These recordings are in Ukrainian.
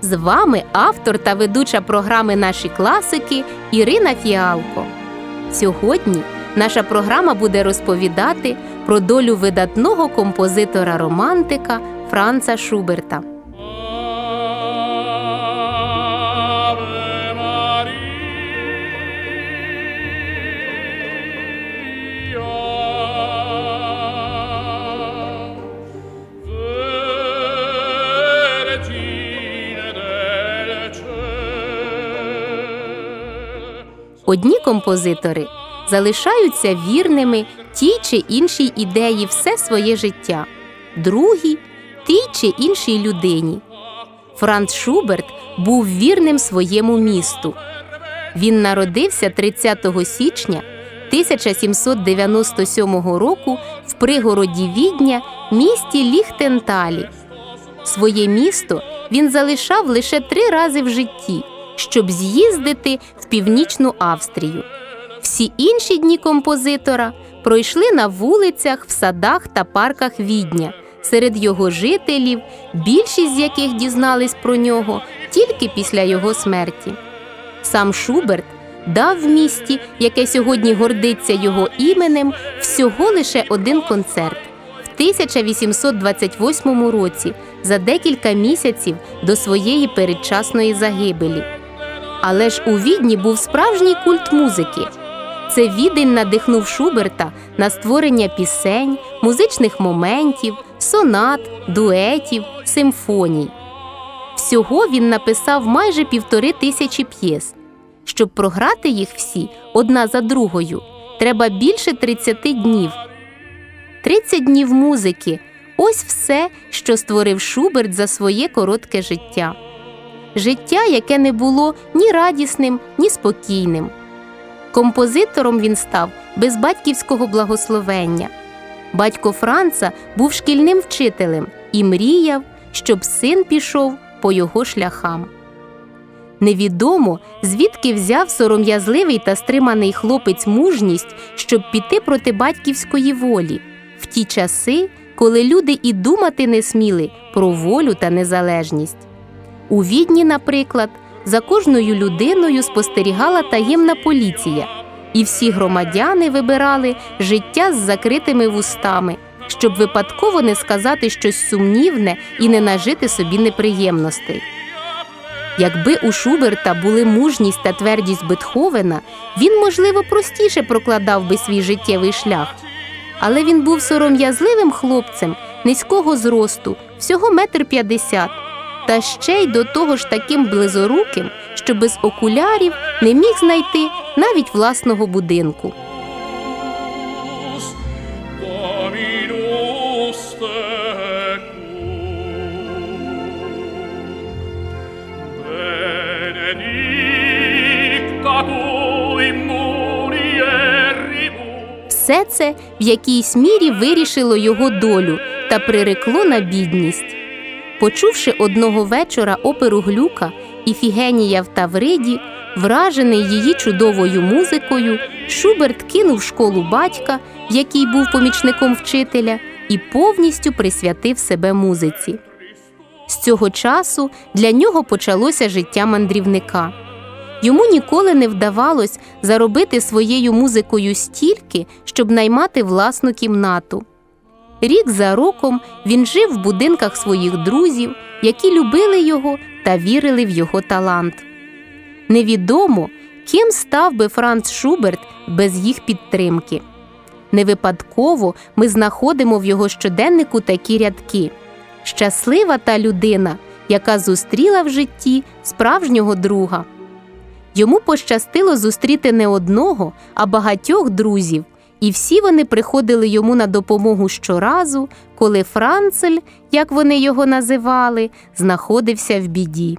З вами автор та ведуча програми Наші класики Ірина Фіалко. Сьогодні наша програма буде розповідати про долю видатного композитора-романтика Франца Шуберта. Одні композитори залишаються вірними тій чи іншій ідеї все своє життя, другі тій чи іншій людині. Франц Шуберт був вірним своєму місту. Він народився 30 січня 1797 року в пригороді Відня, місті Ліхтенталі. Своє місто він залишав лише три рази в житті, щоб з'їздити північну Австрію. Всі інші дні композитора пройшли на вулицях, в садах та парках Відня, серед його жителів, більшість з яких дізнались про нього тільки після його смерті. Сам Шуберт дав місті, яке сьогодні гордиться його іменем, всього лише один концерт в 1828 році, за декілька місяців до своєї передчасної загибелі. Але ж у відні був справжній культ музики. Це відень надихнув Шуберта на створення пісень, музичних моментів, сонат, дуетів, симфоній. Всього він написав майже півтори тисячі п'єс. Щоб програти їх всі одна за другою, треба більше 30 днів. 30 днів музики ось все, що створив Шуберт за своє коротке життя. Життя, яке не було ні радісним, ні спокійним. Композитором він став без батьківського благословення. Батько Франца був шкільним вчителем і мріяв, щоб син пішов по його шляхам. Невідомо, звідки взяв сором'язливий та стриманий хлопець мужність, щоб піти проти батьківської волі в ті часи, коли люди і думати не сміли про волю та незалежність. У відні, наприклад, за кожною людиною спостерігала таємна поліція, і всі громадяни вибирали життя з закритими вустами, щоб випадково не сказати щось сумнівне і не нажити собі неприємностей. Якби у Шуберта були мужність та твердість Бетховена, він, можливо, простіше прокладав би свій життєвий шлях. Але він був сором'язливим хлопцем низького зросту, всього метр п'ятдесят, та ще й до того ж таким близоруким, що без окулярів не міг знайти навіть власного будинку. Все це в якійсь мірі вирішило його долю та прирекло на бідність. Почувши одного вечора оперу Глюка Іфігенія в Тавриді, вражений її чудовою музикою, Шуберт кинув школу батька, який був помічником вчителя, і повністю присвятив себе музиці. З цього часу для нього почалося життя мандрівника. Йому ніколи не вдавалось заробити своєю музикою стільки, щоб наймати власну кімнату. Рік за роком він жив в будинках своїх друзів, які любили його та вірили в його талант. Невідомо, ким став би Франц Шуберт без їх підтримки. Не випадково ми знаходимо в його щоденнику такі рядки: щаслива та людина, яка зустріла в житті справжнього друга. Йому пощастило зустріти не одного, а багатьох друзів, і всі вони приходили йому на допомогу щоразу, коли Францель, як вони його називали, знаходився в біді.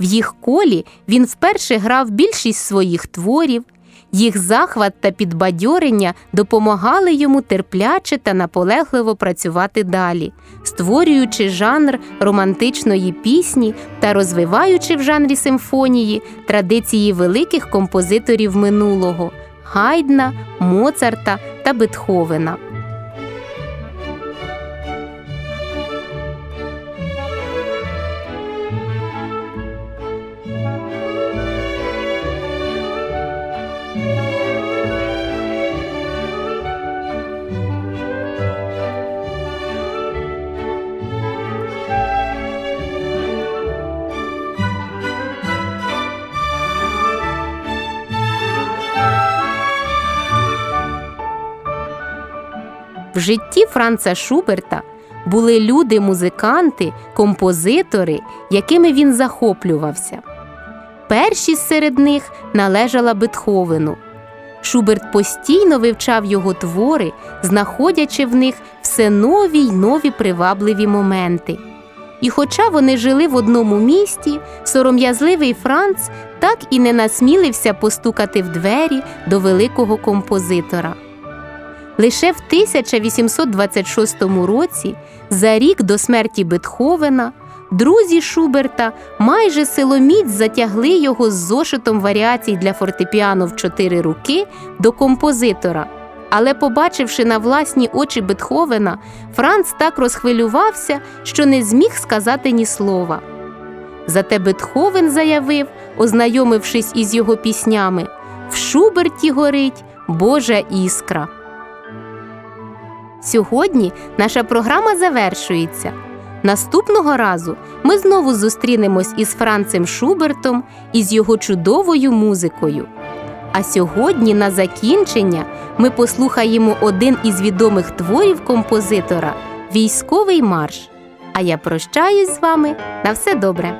В їх колі він вперше грав більшість своїх творів. Їх захват та підбадьорення допомагали йому терпляче та наполегливо працювати далі, створюючи жанр романтичної пісні та розвиваючи в жанрі симфонії традиції великих композиторів минулого Гайдна, Моцарта та Бетховена. В житті Франца Шуберта були люди-музиканти, композитори, якими він захоплювався. Першість серед них належала Бетховену. Шуберт постійно вивчав його твори, знаходячи в них все нові й нові привабливі моменти. І хоча вони жили в одному місті, сором'язливий Франц так і не насмілився постукати в двері до великого композитора. Лише в 1826 році, за рік до смерті Бетховена, друзі Шуберта майже силоміць затягли його з зошитом варіацій для фортепіано в чотири руки до композитора. Але, побачивши на власні очі Бетховена, Франц так розхвилювався, що не зміг сказати ні слова. Зате Бетховен заявив, ознайомившись із його піснями: в Шуберті горить Божа іскра. Сьогодні наша програма завершується. Наступного разу ми знову зустрінемось із Францем Шубертом і з його чудовою музикою. А сьогодні, на закінчення, ми послухаємо один із відомих творів композитора Військовий марш. А я прощаюсь з вами на все добре.